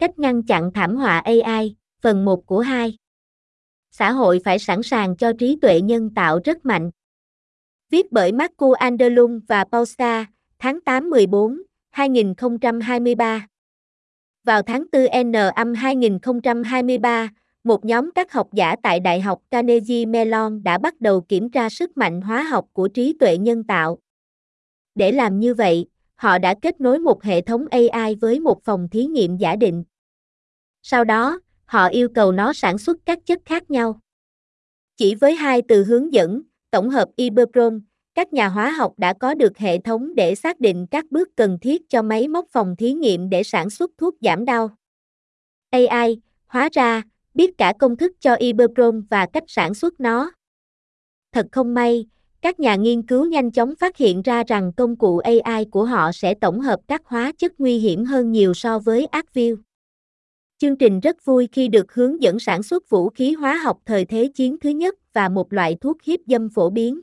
Cách ngăn chặn thảm họa AI, phần 1 của 2. Xã hội phải sẵn sàng cho trí tuệ nhân tạo rất mạnh. Viết bởi Marco Anderlung và Pausa, tháng 8 14, 2023. Vào tháng 4 N âm 2023, một nhóm các học giả tại Đại học Carnegie Mellon đã bắt đầu kiểm tra sức mạnh hóa học của trí tuệ nhân tạo. Để làm như vậy, họ đã kết nối một hệ thống AI với một phòng thí nghiệm giả định. Sau đó, họ yêu cầu nó sản xuất các chất khác nhau. Chỉ với hai từ hướng dẫn, tổng hợp Iberprom, các nhà hóa học đã có được hệ thống để xác định các bước cần thiết cho máy móc phòng thí nghiệm để sản xuất thuốc giảm đau. AI, hóa ra, biết cả công thức cho Iberprom và cách sản xuất nó. Thật không may, các nhà nghiên cứu nhanh chóng phát hiện ra rằng công cụ AI của họ sẽ tổng hợp các hóa chất nguy hiểm hơn nhiều so với Advil. Chương trình rất vui khi được hướng dẫn sản xuất vũ khí hóa học thời Thế chiến thứ nhất và một loại thuốc hiếp dâm phổ biến.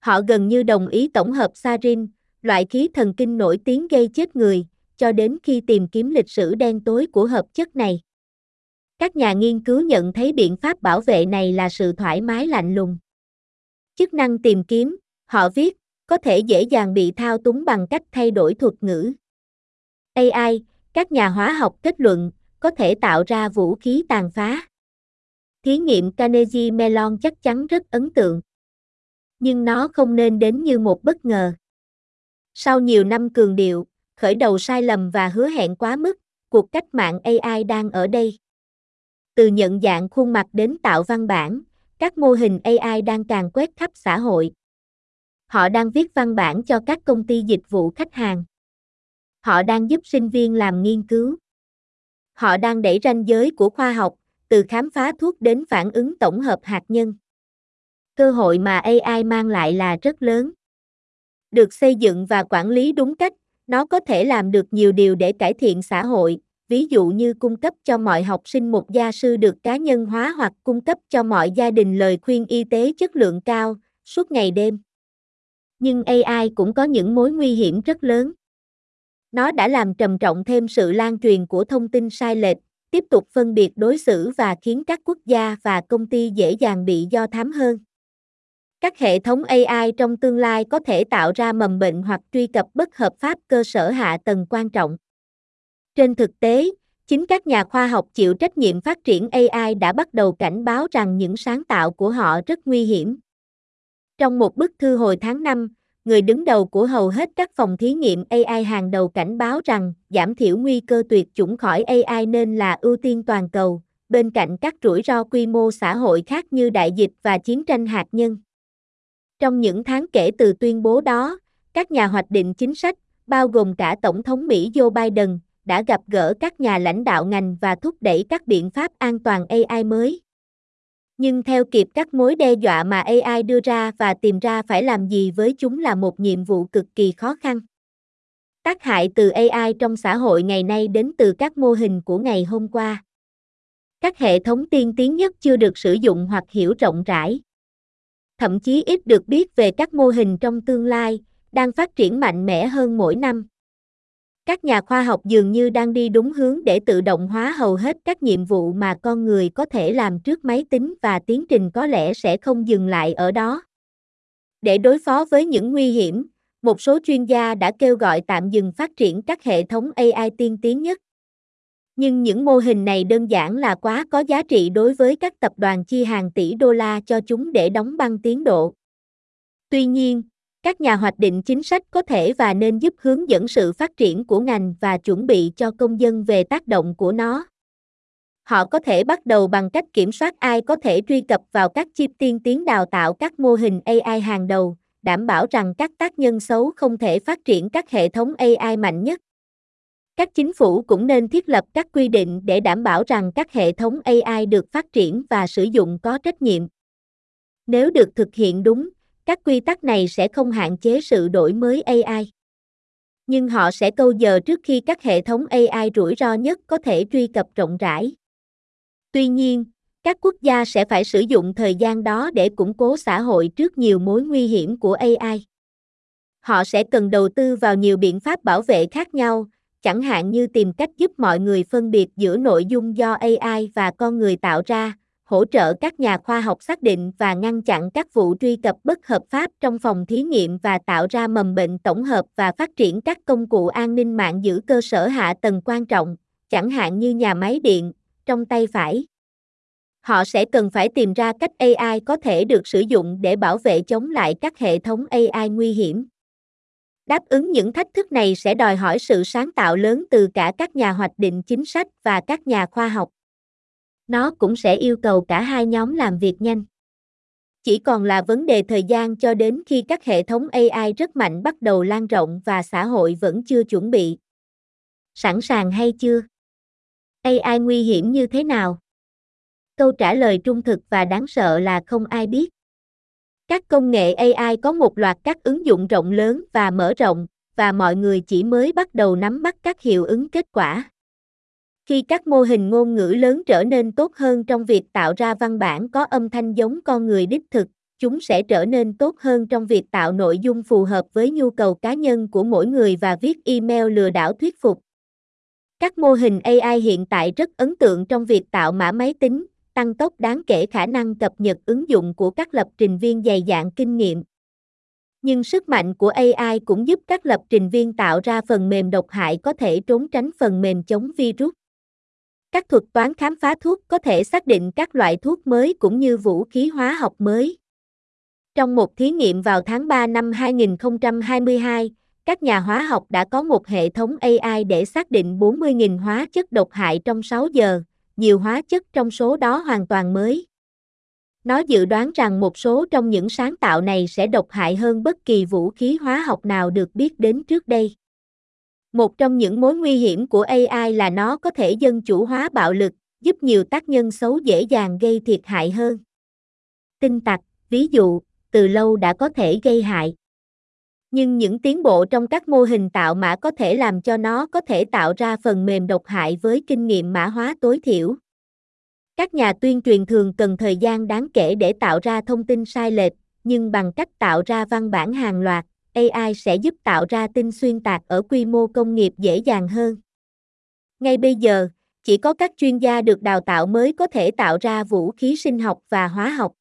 Họ gần như đồng ý tổng hợp sarin, loại khí thần kinh nổi tiếng gây chết người, cho đến khi tìm kiếm lịch sử đen tối của hợp chất này. Các nhà nghiên cứu nhận thấy biện pháp bảo vệ này là sự thoải mái lạnh lùng. Chức năng tìm kiếm, họ viết, có thể dễ dàng bị thao túng bằng cách thay đổi thuật ngữ. AI, các nhà hóa học kết luận, có thể tạo ra vũ khí tàn phá. Thí nghiệm Carnegie Mellon chắc chắn rất ấn tượng. Nhưng nó không nên đến như một bất ngờ. Sau nhiều năm cường điệu, khởi đầu sai lầm và hứa hẹn quá mức, cuộc cách mạng AI đang ở đây. Từ nhận dạng khuôn mặt đến tạo văn bản, các mô hình AI đang càng quét khắp xã hội. Họ đang viết văn bản cho các công ty dịch vụ khách hàng. Họ đang giúp sinh viên làm nghiên cứu. Họ đang đẩy ranh giới của khoa học, từ khám phá thuốc đến phản ứng tổng hợp hạt nhân. Cơ hội mà AI mang lại là rất lớn. Được xây dựng và quản lý đúng cách, nó có thể làm được nhiều điều để cải thiện xã hội, ví dụ như cung cấp cho mọi học sinh một gia sư được cá nhân hóa hoặc cung cấp cho mọi gia đình lời khuyên y tế chất lượng cao, suốt ngày đêm. Nhưng AI cũng có những mối nguy hiểm rất lớn. Nó đã làm trầm trọng thêm sự lan truyền của thông tin sai lệch, tiếp tục phân biệt đối xử và khiến các quốc gia và công ty dễ dàng bị do thám hơn. Các hệ thống AI trong tương lai có thể tạo ra mầm bệnh hoặc truy cập bất hợp pháp cơ sở hạ tầng quan trọng. Trên thực tế, chính các nhà khoa học chịu trách nhiệm phát triển AI đã bắt đầu cảnh báo rằng những sáng tạo của họ rất nguy hiểm. Trong một bức thư hồi tháng 5, người đứng đầu của hầu hết các phòng thí nghiệm AI hàng đầu cảnh báo rằng giảm thiểu nguy cơ tuyệt chủng khỏi AI nên là ưu tiên toàn cầu, bên cạnh các rủi ro quy mô xã hội khác như đại dịch và chiến tranh hạt nhân. Trong những tháng kể từ tuyên bố đó, các nhà hoạch định chính sách, bao gồm cả Tổng thống Mỹ Joe Biden, đã gặp gỡ các nhà lãnh đạo ngành và thúc đẩy các biện pháp an toàn AI mới. Nhưng theo kịp các mối đe dọa mà AI đưa ra và tìm ra phải làm gì với chúng là một nhiệm vụ cực kỳ khó khăn. Tác hại từ AI trong xã hội ngày nay đến từ các mô hình của ngày hôm qua. Các hệ thống tiên tiến nhất chưa được sử dụng hoặc hiểu rộng rãi. Thậm chí ít được biết về các mô hình trong tương lai, đang phát triển mạnh mẽ hơn mỗi năm. Các nhà khoa học dường như đang đi đúng hướng để tự động hóa hầu hết các nhiệm vụ mà con người có thể làm trước máy tính và tiến trình có lẽ sẽ không dừng lại ở đó. Để đối phó với những nguy hiểm, một số chuyên gia đã kêu gọi tạm dừng phát triển các hệ thống AI tiên tiến nhất. Nhưng những mô hình này đơn giản là quá có giá trị đối với các tập đoàn chi hàng tỷ đô la cho chúng để đóng băng tiến độ. Tuy nhiên, các nhà hoạch định chính sách có thể và nên giúp hướng dẫn sự phát triển của ngành và chuẩn bị cho công dân về tác động của nó. Họ có thể bắt đầu bằng cách kiểm soát ai có thể truy cập vào các chip tiên tiến đào tạo các mô hình AI hàng đầu, đảm bảo rằng các tác nhân xấu không thể phát triển các hệ thống AI mạnh nhất. Các chính phủ cũng nên thiết lập các quy định để đảm bảo rằng các hệ thống AI được phát triển và sử dụng có trách nhiệm. Nếu được thực hiện đúng, các quy tắc này sẽ không hạn chế sự đổi mới AI. Nhưng họ sẽ câu giờ trước khi các hệ thống AI rủi ro nhất có thể truy cập rộng rãi. Tuy nhiên, các quốc gia sẽ phải sử dụng thời gian đó để củng cố xã hội trước nhiều mối nguy hiểm của AI. Họ sẽ cần đầu tư vào nhiều biện pháp bảo vệ khác nhau, chẳng hạn như tìm cách giúp mọi người phân biệt giữa nội dung do AI và con người tạo ra, hỗ trợ các nhà khoa học xác định và ngăn chặn các vụ truy cập bất hợp pháp trong phòng thí nghiệm và tạo ra mầm bệnh tổng hợp và phát triển các công cụ an ninh mạng giữ cơ sở hạ tầng quan trọng, chẳng hạn như nhà máy điện, trong tay phải. Họ sẽ cần phải tìm ra cách AI có thể được sử dụng để bảo vệ chống lại các hệ thống AI nguy hiểm. Đáp ứng những thách thức này sẽ đòi hỏi sự sáng tạo lớn từ cả các nhà hoạch định chính sách và các nhà khoa học. Nó cũng sẽ yêu cầu cả hai nhóm làm việc nhanh. Chỉ còn là vấn đề thời gian cho đến khi các hệ thống AI rất mạnh bắt đầu lan rộng và xã hội vẫn chưa chuẩn bị. Sẵn sàng hay chưa? AI nguy hiểm như thế nào? Câu trả lời trung thực và đáng sợ là không ai biết. Các công nghệ AI có một loạt các ứng dụng rộng lớn và mở rộng, và mọi người chỉ mới bắt đầu nắm bắt các hiệu ứng kết quả. Khi các mô hình ngôn ngữ lớn trở nên tốt hơn trong việc tạo ra văn bản có âm thanh giống con người đích thực, chúng sẽ trở nên tốt hơn trong việc tạo nội dung phù hợp với nhu cầu cá nhân của mỗi người và viết email lừa đảo thuyết phục. Các mô hình AI hiện tại rất ấn tượng trong việc tạo mã máy tính, tăng tốc đáng kể khả năng cập nhật ứng dụng của các lập trình viên dày dạn kinh nghiệm. Nhưng sức mạnh của AI cũng giúp các lập trình viên tạo ra phần mềm độc hại có thể trốn tránh phần mềm chống virus. Các thuật toán khám phá thuốc có thể xác định các loại thuốc mới cũng như vũ khí hóa học mới. Trong một thí nghiệm vào tháng 3 năm 2022, các nhà hóa học đã có một hệ thống AI để xác định 40.000 hóa chất độc hại trong 6 giờ, nhiều hóa chất trong số đó hoàn toàn mới. Nó dự đoán rằng một số trong những sáng tạo này sẽ độc hại hơn bất kỳ vũ khí hóa học nào được biết đến trước đây. Một trong những mối nguy hiểm của AI là nó có thể dân chủ hóa bạo lực, giúp nhiều tác nhân xấu dễ dàng gây thiệt hại hơn. Tinh tặc, ví dụ, từ lâu đã có thể gây hại. Nhưng những tiến bộ trong các mô hình tạo mã có thể làm cho nó có thể tạo ra phần mềm độc hại với kinh nghiệm mã hóa tối thiểu. Các nhà tuyên truyền thường cần thời gian đáng kể để tạo ra thông tin sai lệch, nhưng bằng cách tạo ra văn bản hàng loạt, AI sẽ giúp tạo ra tin xuyên tạc ở quy mô công nghiệp dễ dàng hơn. Ngay bây giờ, chỉ có các chuyên gia được đào tạo mới có thể tạo ra vũ khí sinh học và hóa học.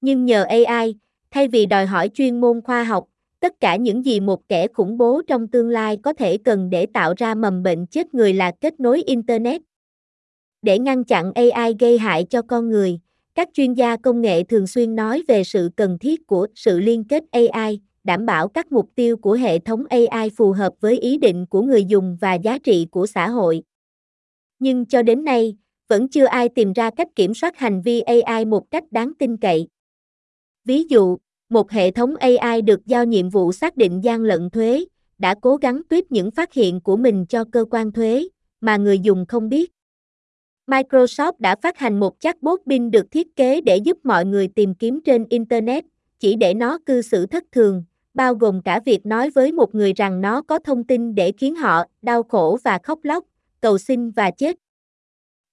Nhưng nhờ AI, thay vì đòi hỏi chuyên môn khoa học, tất cả những gì một kẻ khủng bố trong tương lai có thể cần để tạo ra mầm bệnh chết người là kết nối internet. Để ngăn chặn AI gây hại cho con người, các chuyên gia công nghệ thường xuyên nói về sự cần thiết của sự liên kết AI, đảm bảo các mục tiêu của hệ thống AI phù hợp với ý định của người dùng và giá trị của xã hội. Nhưng cho đến nay, vẫn chưa ai tìm ra cách kiểm soát hành vi AI một cách đáng tin cậy. Ví dụ, một hệ thống AI được giao nhiệm vụ xác định gian lận thuế, đã cố gắng tuyết những phát hiện của mình cho cơ quan thuế, mà người dùng không biết. Microsoft đã phát hành một chatbot Bing được thiết kế để giúp mọi người tìm kiếm trên Internet, chỉ để nó cư xử thất thường, bao gồm cả việc nói với một người rằng nó có thông tin để khiến họ đau khổ và khóc lóc, cầu xin và chết.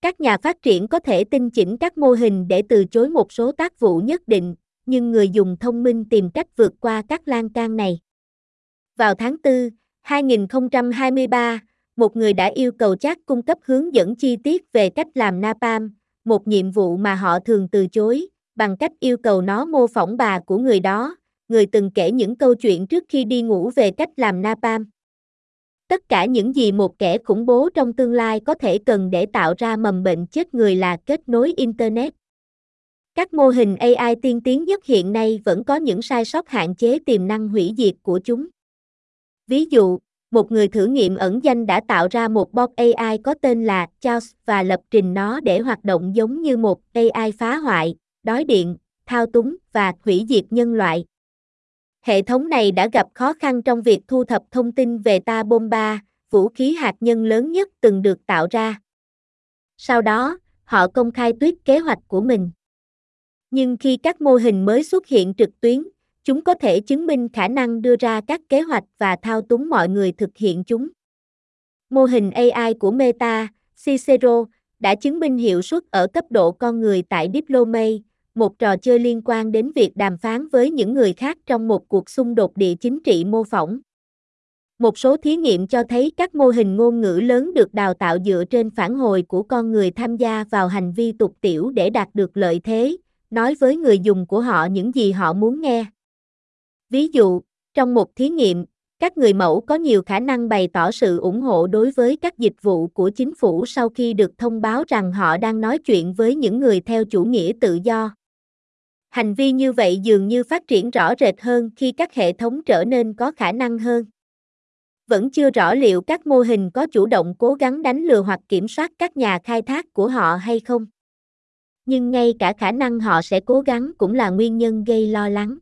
Các nhà phát triển có thể tinh chỉnh các mô hình để từ chối một số tác vụ nhất định, nhưng người dùng thông minh tìm cách vượt qua các lan can này. Vào tháng 4, 2023, một người đã yêu cầu chat cung cấp hướng dẫn chi tiết về cách làm napalm, một nhiệm vụ mà họ thường từ chối, bằng cách yêu cầu nó mô phỏng bà của người đó, người từng kể những câu chuyện trước khi đi ngủ về cách làm napalm. Tất cả những gì một kẻ khủng bố trong tương lai có thể cần để tạo ra mầm bệnh chết người là kết nối Internet. Các mô hình AI tiên tiến nhất hiện nay vẫn có những sai sót hạn chế tiềm năng hủy diệt của chúng. Ví dụ, một người thử nghiệm ẩn danh đã tạo ra một bot AI có tên là Charles và lập trình nó để hoạt động giống như một AI phá hoại, đói điện, thao túng và hủy diệt nhân loại. Hệ thống này đã gặp khó khăn trong việc thu thập thông tin về ta bomba, vũ khí hạt nhân lớn nhất từng được tạo ra. Sau đó, họ công khai tuyết kế hoạch của mình. Nhưng khi các mô hình mới xuất hiện trực tuyến, chúng có thể chứng minh khả năng đưa ra các kế hoạch và thao túng mọi người thực hiện chúng. Mô hình AI của Meta, Cicero, đã chứng minh hiệu suất ở cấp độ con người tại Diplomate, một trò chơi liên quan đến việc đàm phán với những người khác trong một cuộc xung đột địa chính trị mô phỏng. Một số thí nghiệm cho thấy các mô hình ngôn ngữ lớn được đào tạo dựa trên phản hồi của con người tham gia vào hành vi tục tiểu để đạt được lợi thế, nói với người dùng của họ những gì họ muốn nghe. Ví dụ, trong một thí nghiệm, các người mẫu có nhiều khả năng bày tỏ sự ủng hộ đối với các dịch vụ của chính phủ sau khi được thông báo rằng họ đang nói chuyện với những người theo chủ nghĩa tự do. Hành vi như vậy dường như phát triển rõ rệt hơn khi các hệ thống trở nên có khả năng hơn. Vẫn chưa rõ liệu các mô hình có chủ động cố gắng đánh lừa hoặc kiểm soát các nhà khai thác của họ hay không. Nhưng ngay cả khả năng họ sẽ cố gắng cũng là nguyên nhân gây lo lắng.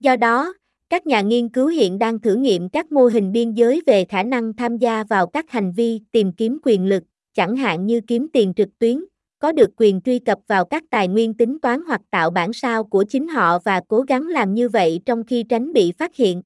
Do đó, các nhà nghiên cứu hiện đang thử nghiệm các mô hình biên giới về khả năng tham gia vào các hành vi tìm kiếm quyền lực, chẳng hạn như kiếm tiền trực tuyến, có được quyền truy cập vào các tài nguyên tính toán hoặc tạo bản sao của chính họ và cố gắng làm như vậy trong khi tránh bị phát hiện.